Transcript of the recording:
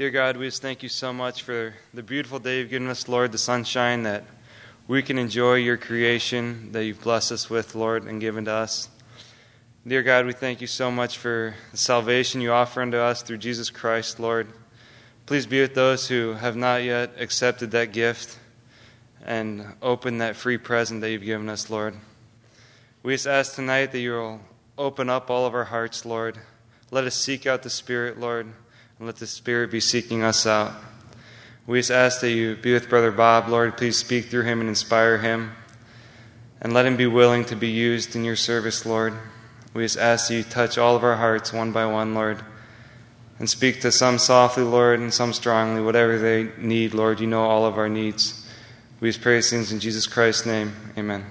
Dear God, we just thank you so much for the beautiful day you've given us, Lord, the sunshine that we can enjoy your creation that you've blessed us with, Lord, and given to us. Dear God, we thank you so much for the salvation you offer unto us through Jesus Christ, Lord. Please be with those who have not yet accepted that gift and open that free present that you've given us, Lord. We just ask tonight that you will open up all of our hearts, Lord. Let us seek out the Spirit, Lord, and let the Spirit be seeking us out. We just ask that you be with Brother Bob, Lord. Please speak through him and inspire him. And let him be willing to be used in your service, Lord. We just ask that you touch all of our hearts one by one, Lord. And speak to some softly, Lord, and some strongly, whatever they need, Lord. You know all of our needs. We just pray these things in Jesus Christ's name. Amen.